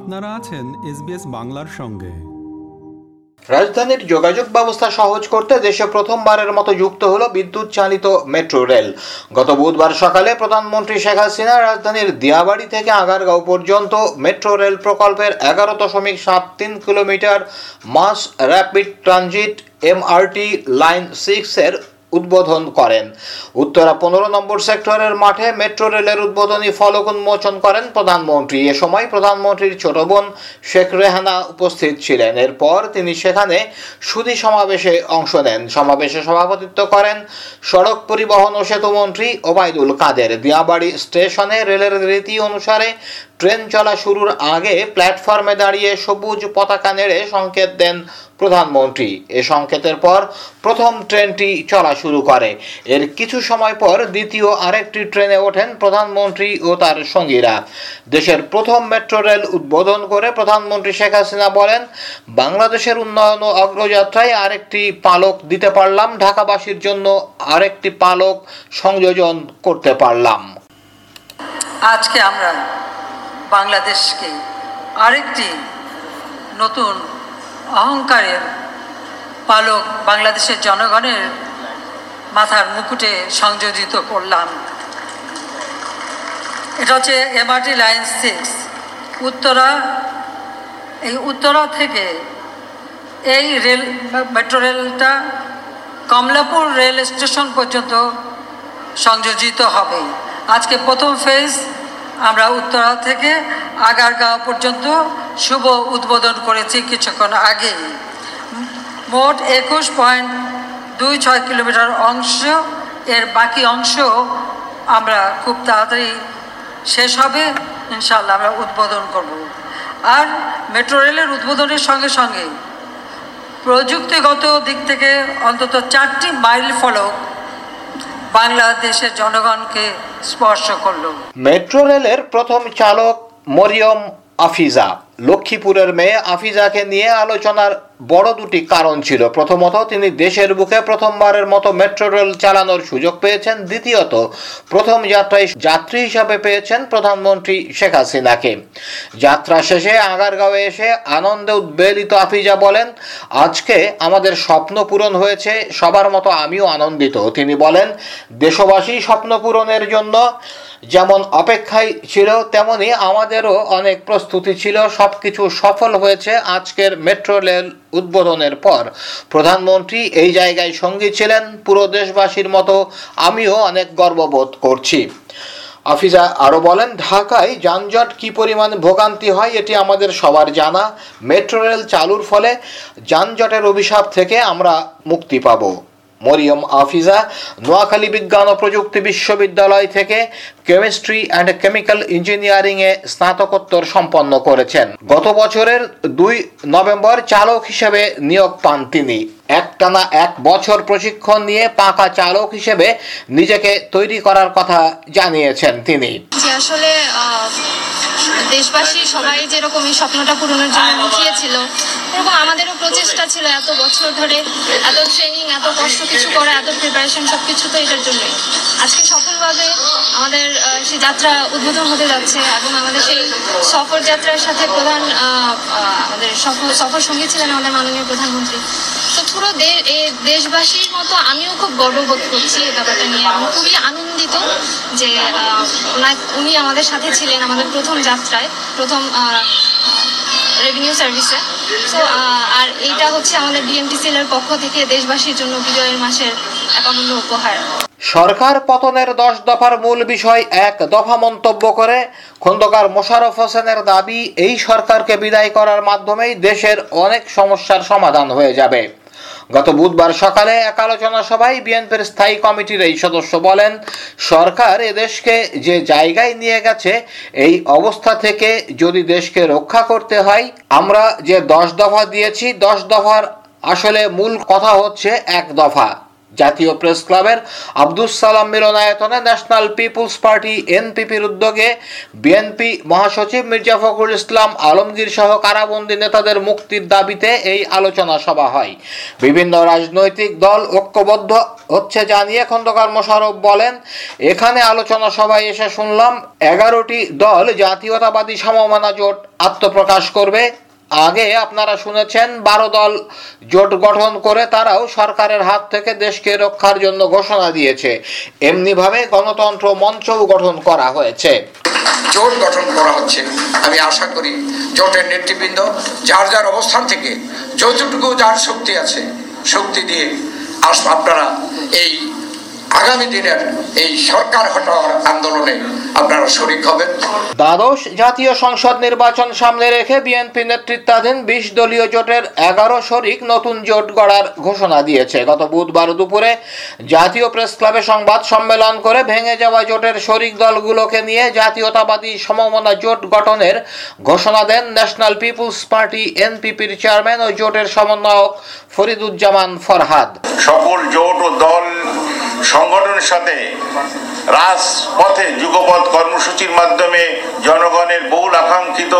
আপনারা আছেন এসবিএস বাংলার সঙ্গে। রাজধানীর যোগাযোগ ব্যবস্থা সহজ করতে দেশে প্রথমবারের মতো যুক্ত হলো বিদ্যুৎ চালিত মেট্রো রেল। গত বুধবার সকালে প্রধানমন্ত্রী শেখ হাসিনা রাজধানীর দিয়াবাড়ি থেকে আগারগাঁও পর্যন্ত মেট্রো রেল প্রকল্পের এগারো দশমিক সাত তিন kilometre mass rapid transit MRT line সিক্সের উদ্বোধন করেন। উত্তরা পনেরো নম্বর সেক্টরের মাঠে মেট্রো রেলের উদ্বোধনী ফলক উন্মোচন করেন প্রধানমন্ত্রী। এ সময় প্রধানমন্ত্রীর ছোট বোন শেখ রেহানা উপস্থিত ছিলেন। এরপর তিনি সেখানে সুধী সমাবেশে অংশ নেন। সমাবেশে সভাপতিত্ব করেন সড়ক পরিবহন ও সেতুমন্ত্রী ওবায়দুল কাদের। দিয়াবাড়ি স্টেশনে রেলের রীতি অনুসারে ট্রেন চলা শুরুর আগে প্ল্যাটফর্মে দাঁড়িয়ে সবুজ পতাকা নেড়ে সংকেত দেন প্রধানমন্ত্রী। এ সংকেতের পর প্রথম ট্রেনটি চলা শুরু করে। এর কিছু সময় পর দ্বিতীয় আরেকটি ট্রেনে ওঠেন প্রধানমন্ত্রী ও তার সঙ্গীরা। দেশের প্রথম মেট্রো রেল উদ্বোধন করে প্রধানমন্ত্রী শেখ হাসিনা বলেন, বাংলাদেশের উন্নয়ন ও অগ্রযাত্রায় আরেকটি পালক দিতে পারলাম, ঢাকাবাসীর জন্য আরেকটি পালক সংযোজন করতে পারলাম। আজকে আমরা বাংলাদেশকে আরেকটি নতুন অহংকারের পালক বাংলাদেশের জনগণের মাথার মুকুটে সংযোজিত করলাম। এটা হচ্ছে এমআরটি লাইন সিক্স উত্তরা, এই উত্তরা থেকে এই রেল, মেট্রো রেলটা কমলাপুর রেল স্টেশন পর্যন্ত সংযোজিত হবে। আজকে প্রথম ফেজ আমরা উত্তরা থেকে আগারগাঁও পর্যন্ত শুভ উদ্বোধন করেছি কিছুক্ষণ আগে। মোট একুশ পয়েন্ট দুই ছয় কিলোমিটার অংশ, এর বাকি অংশ আমরা খুব তাড়াতাড়ি শেষ হবে ইনশাল্লাহ আমরা উদ্বোধন করব। আর মেট্রো রেলের উদ্বোধনের সঙ্গে সঙ্গে প্রযুক্তিগত দিক থেকে অন্তত চারটি মাইল ফলক বাংলাদেশের জনগণকে স্পর্শ করল। মেট্রো রেলের প্রথম চালক মরিয়ম আফিজা। লক্ষ্মীপুরের মেয়ে আফিজাকে নিয়ে আলোচনার বড় দুটি কারণ ছিল। প্রথমত, তিনি দেশের বুকে প্রথমবারের মতো মেট্রো রেল চালানোর সুযোগ পেয়েছেন। দ্বিতীয়ত, প্রথম যাত্রায় যাত্রী হিসাবে পেয়েছেন প্রধানমন্ত্রী শেখ হাসিনাকে। যাত্রা শেষে আগারগাঁওয়ে এসে আনন্দে উদ্বেলিত আফিজা বলেন, আজকে আমাদের স্বপ্ন পূরণ হয়েছে, সবার মতো আমিও আনন্দিত। তিনি বলেন, দেশবাসী স্বপ্ন পূরণের জন্য যেমন অপেক্ষায় ছিল, তেমনি আমাদেরও অনেক প্রস্তুতি ছিল। সব কিছু সফল হয়েছে আজকের মেট্রো রেল উদ্বোধনের পর। প্রধানমন্ত্রী এই জায়গায় সঙ্গী ছিলেন পুরো দেশবাসীর মতো, আমিও অনেক গর্ববোধ করছি। আফিজা আরও বলেন, ঢাকায় যানজট কি পরিমাণ ভোগান্তি হয় এটি আমাদের সবার জানা। মেট্রো রেল চালুর ফলে যানজটের অভিশাপ থেকে আমরা মুক্তি পাবো। মরিয়ম আফিজা, নোয়াখালী বিজ্ঞান ও প্রযুক্তি বিশ্ববিদ্যালয় থেকে কেমিস্ট্রি অ্যান্ড কেমিক্যাল ইঞ্জিনিয়ারিংয়ে স্নাতকোত্তর সম্পন্ন করেছেন। গত বছরের দুই নভেম্বর চালক হিসেবে নিয়োগ পান তিনি। একটানা এক বছর প্রশিক্ষণ নিয়ে পাকা চালক হিসেবে নিজেকে তৈরি করার কথা জানিয়েছেন তিনি। আসলে দেশবাসী সবাই যেরকম এই স্বপ্নটা পূরণের জন্য মুখিয়েছিল এরকম আমাদেরও প্রচেষ্টা ছিল এত বছর ধরে, এত ট্রেনিং এত কষ্ট কিছু করা, এত প্রিপারেশন সব কিছু তো এটার জন্যই। আজকে সফলভাবে আমাদের সেই যাত্রা উদ্বোধন হতে যাচ্ছে এবং আমাদের সেই সফর যাত্রার সাথে প্রধান আমাদের সফর সফর সঙ্গী ছিলেন আমাদের মাননীয় প্রধানমন্ত্রী। পুরো দেশবাসীর মতো আমিও খুব গর্ববোধ করছি এই ব্যাপারটা নিয়ে। আমি খুবই আনন্দিত যে উনি আমাদের সাথে ছিলেন আমাদের প্রথম যাত্রায়, প্রথম রেভিনিউ সার্ভিসে সো আর এইটা হচ্ছে আমাদের বিএমটিসিএল এর পক্ষ থেকে দেশবাসীর জন্য বিজয়ের মাসের এক অনন্য উপহার। সরকার পতনের দশ দফার মূল বিষয় এক দফা মন্তব্য করে খন্দকার মোশাররফ হোসেনের দাবি, এই সরকারকে বিদায় করার মাধ্যমেই দেশের অনেক সমস্যার সমাধান হয়ে যাবে। গত বুধবার সকালে এক আলোচনা সভায় বিএনপির স্থায়ী কমিটির এই সদস্য বলেন, সরকার এদেশকে যে জায়গায় নিয়ে গেছে, এই অবস্থা থেকে যদি দেশকে রক্ষা করতে হয়, আমরা যে দশ দফা দিয়েছি, দশ দফার আসলে মূল কথা হচ্ছে এক দফা। জাতীয় প্রেস ক্লাবের আব্দুস সালাম মিলনায়তনে ন্যাশনাল পিপুলস পার্টি এনপিপির উদ্যোগে বিএনপি মহাসচিব মির্জা ফখরুল ইসলাম আলমগীর সহ কারাবন্দী নেতাদের মুক্তির দাবিতে এই আলোচনা সভা হয়। বিভিন্ন রাজনৈতিক দল ঐক্যবদ্ধ হচ্ছে জানিয়ে খন্দকার মোশারফ বলেন, এখানে আলোচনা সভায় এসে শুনলাম এগারোটি দল জাতীয়তাবাদী সমমানা জোট আত্মপ্রকাশ করবে। আগে আপনারা শুনেছেন, বারো দল জোট গঠন করে তারাও সরকারের হাত থেকে দেশকে রক্ষার জন্য ঘোষণা দিয়েছে। এমনিভাবে গণতন্ত্র মঞ্চও গঠন করা হয়েছে। জোট গঠন করা হচ্ছে। আমি আশা করি জোটের নেতৃবৃন্দ, যার যার অবস্থান থেকে যতটুকু যার শক্তি আছে, শক্তি দিয়ে আস আপনারা এই আগামী দিনের এই সরকার হটাওয়ার আন্দোলনে আপনারা শরিক হবেন দ্বাদশ জাতীয় সংসদ নির্বাচন সামনে রেখে বিএনপি নেতৃত্বাধীন বিশ দলীয় জোটের এগারো শরিক নতুন জোট গড়ার ঘোষণা দিয়েছে। গত বুধবার দুপুরে জাতীয় প্রেস ক্লাবে সংবাদ সম্মেলন করে ভেঙে যাওয়া জোটের শরিক দলগুলোকে নিয়ে জাতীয়তাবাদী সমমনা জোট গঠনের ঘোষণা দেন ন্যাশনাল পিপুলস পার্টি এনপিপির চেয়ারম্যান ও জোটের সমন্বয়ক ফরিদুজ্জামান ফরহাদ। সকল জোট ও দল সংগঠনের সাথে রাজপথে যুগপথ কর্মসূচির মাধ্যমে জনগণের বহুল আকাঙ্ক্ষিত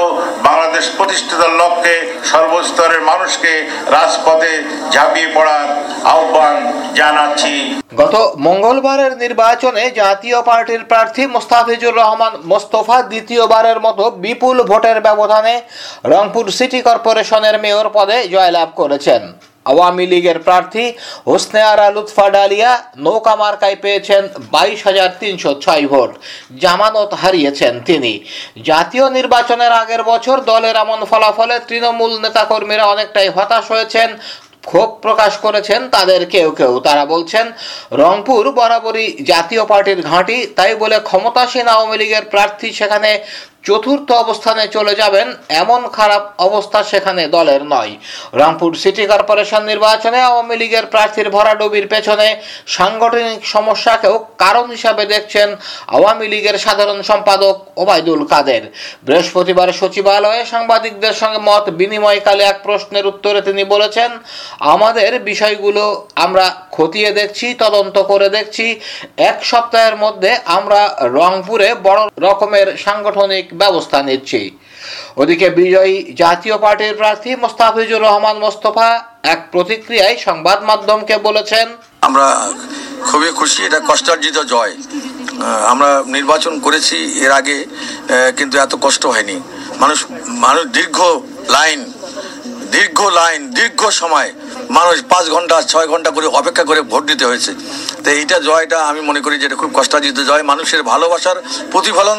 বাংলাদেশ প্রতিষ্ঠিতার লক্ষ্যে সর্বস্তরের মানুষকে রাজপথে ঝাঁপিয়ে পড়ার আহ্বান জানাচ্ছি। গত মঙ্গলবারের নির্বাচনে জাতীয় পার্টির প্রার্থী মোস্তাফিজুর রহমান মোস্তফা দ্বিতীয়বারের মতো বিপুল ভোটের ব্যবধানে রংপুর সিটি কর্পোরেশনের মেয়র পদে জয়লাভ করেছেন। আওয়ামী লীগের প্রার্থী হোসনে আরা লুৎফা ডালিয়া নৌকা মার্কায় পেয়েছেন বাইশ হাজার তিনশো ছয় ভোট। জামানত হারিয়েছেন তিনি। জাতীয় নির্বাচনের আগের বছর দলের এমন ফলাফলে তৃণমূল নেতাকর্মীরা অনেকটাই হতাশ হয়েছেন, ক্ষোভ প্রকাশ করেছেন তাদের কেউ কেউ। তারা বলছেন, রংপুর বরাবরই জাতীয় পার্টির ঘাঁটি, তাই বলে ক্ষমতাসীন আওয়ামী লীগের প্রার্থী সেখানে চতুর্থ অবস্থানে চলে যাবেন, এমন খারাপ অবস্থা সেখানে দলের নয়। রংপুর সিটি কর্পোরেশন নির্বাচনে আওয়ামী লীগের প্রার্থীর ভরাডুবির পেছনে সাংগঠনিক সমস্যাকেও কারণ হিসাবে দেখছেন আওয়ামী লীগের সাধারণ সম্পাদক ওবায়দুল কাদের। বৃহস্পতিবার সচিবালয়ে সাংবাদিকদের সঙ্গে মত বিনিময়কালে এক প্রশ্নের উত্তরে তিনি বলেছেন, আমাদের বিষয়গুলো আমরা খতিয়ে দেখছি, তদন্ত করে দেখছি। এক সপ্তাহের মধ্যে আমরা রংপুরে বড় রকমের সাংগঠনিক ব্যবস্থা নিচ্ছে। ওদিকে বিজয়ী জাতীয় পার্টির প্রার্থী মোস্তাফিজুর রহমান মোস্তফা এক প্রতিক্রিয়ায় সংবাদ মাধ্যমকে বলেছেন, আমরা খুবই খুশি, এটা কষ্টার্জিত জয়। আমরা নির্বাচন করেছি এর আগে কিন্তু এত কষ্ট হয়নি। মানুষ মানুষ দীর্ঘ লাইন দীর্ঘ লাইন, দীর্ঘ সময় মানুষ পাঁচ ঘণ্টা, ছয় ঘণ্টা করে অপেক্ষা করে ভোট দিতে হয়েছে। তো এইটা জয়টা আমি মনে করি যে এটা খুব কষ্টার্জিত জয়। মানুষের ভালোবাসার প্রতিফলন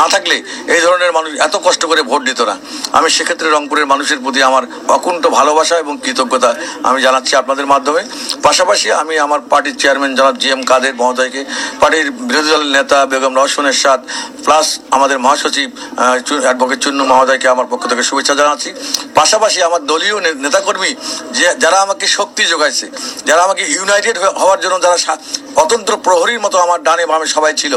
না থাকলে এই ধরনের মানুষ এত কষ্ট করে ভোট দিত না। আমি সেক্ষেত্রে রংপুরের মানুষের প্রতি আমার অকুণ্ঠ ভালোবাসা এবং কৃতজ্ঞতা আমি জানাচ্ছি আপনাদের মাধ্যমে। পাশাপাশি আমি আমার পার্টির চেয়ারম্যান জনাব জি এম কাদের মহোদয়কে, পার্টির বিরোধী দলের নেতা বেগম রহসন এরশাদ প্লাস আমাদের মহাসচিব অ্যাডভোকেট চুন্নু মহোদয়কে আমার পক্ষ থেকে শুভেচ্ছা জানাচ্ছি। পাশাপাশি আমার দলীয় নেতাকর্মী যে যারা আমাকে শক্তি যোগাইছে, যারা আমাকে ইউনাইটেড হওয়ার জন্য যারা অতন্ত্র প্রহরীর মতো আমার ডানে বামে সবাই ছিল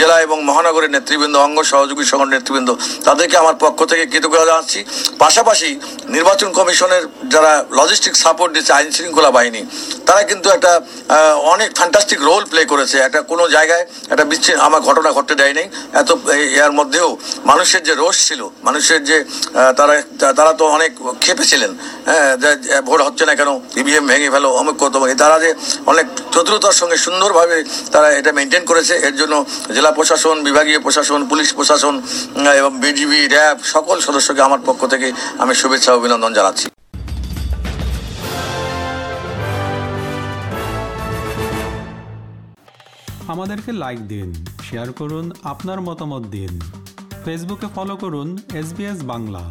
জেলা এবং মহানগরের নেতৃবৃন্দ, অঙ্গ সহযোগী সংগঠনের নেতৃবৃন্দ, তাদেরকে আমার পক্ষ থেকে কৃতজ্ঞতা জানাচ্ছি। পাশাপাশি নির্বাচন কমিশনের যারা লজিস্টিক সাপোর্ট দিচ্ছে, আইন শৃঙ্খলা বাহিনী, তারা কিন্তু একটা অনেক ফ্যান্টাস্টিক রোল প্লে করেছে। একটা কোনো জায়গায় একটা বিচ্ছিন্ন আমার ঘটনা ঘটতে দেয়নি এত এর মধ্যেও মানুষের যে রোষ ছিল, মানুষের যে তারা তারা তো অনেক খেপেছিলেন হ্যাঁ ভোট হচ্ছে না কেন? ইভিএম ভেঙে ফেলো, অমুক কত তারা যে অনেক চতুরতার সঙ্গে সুন্দরভাবে তারা এটা মেনটেন করেছে। এর জন্য জেলা প্রশাসন, বিভাগীয় প্রশাসন, পুলিশ প্রশাসন এবং বিজিবি র্যাব, সকল সদস্যকে আমার পক্ষ থেকে আমি শুভেচ্ছা, অভিনন্দন জানাচ্ছি। আমাদেরকে লাইক দিন শেয়ার করুন, আপনার মতামত দিন। ফেসবুকে ফলো করুন এস বাংলা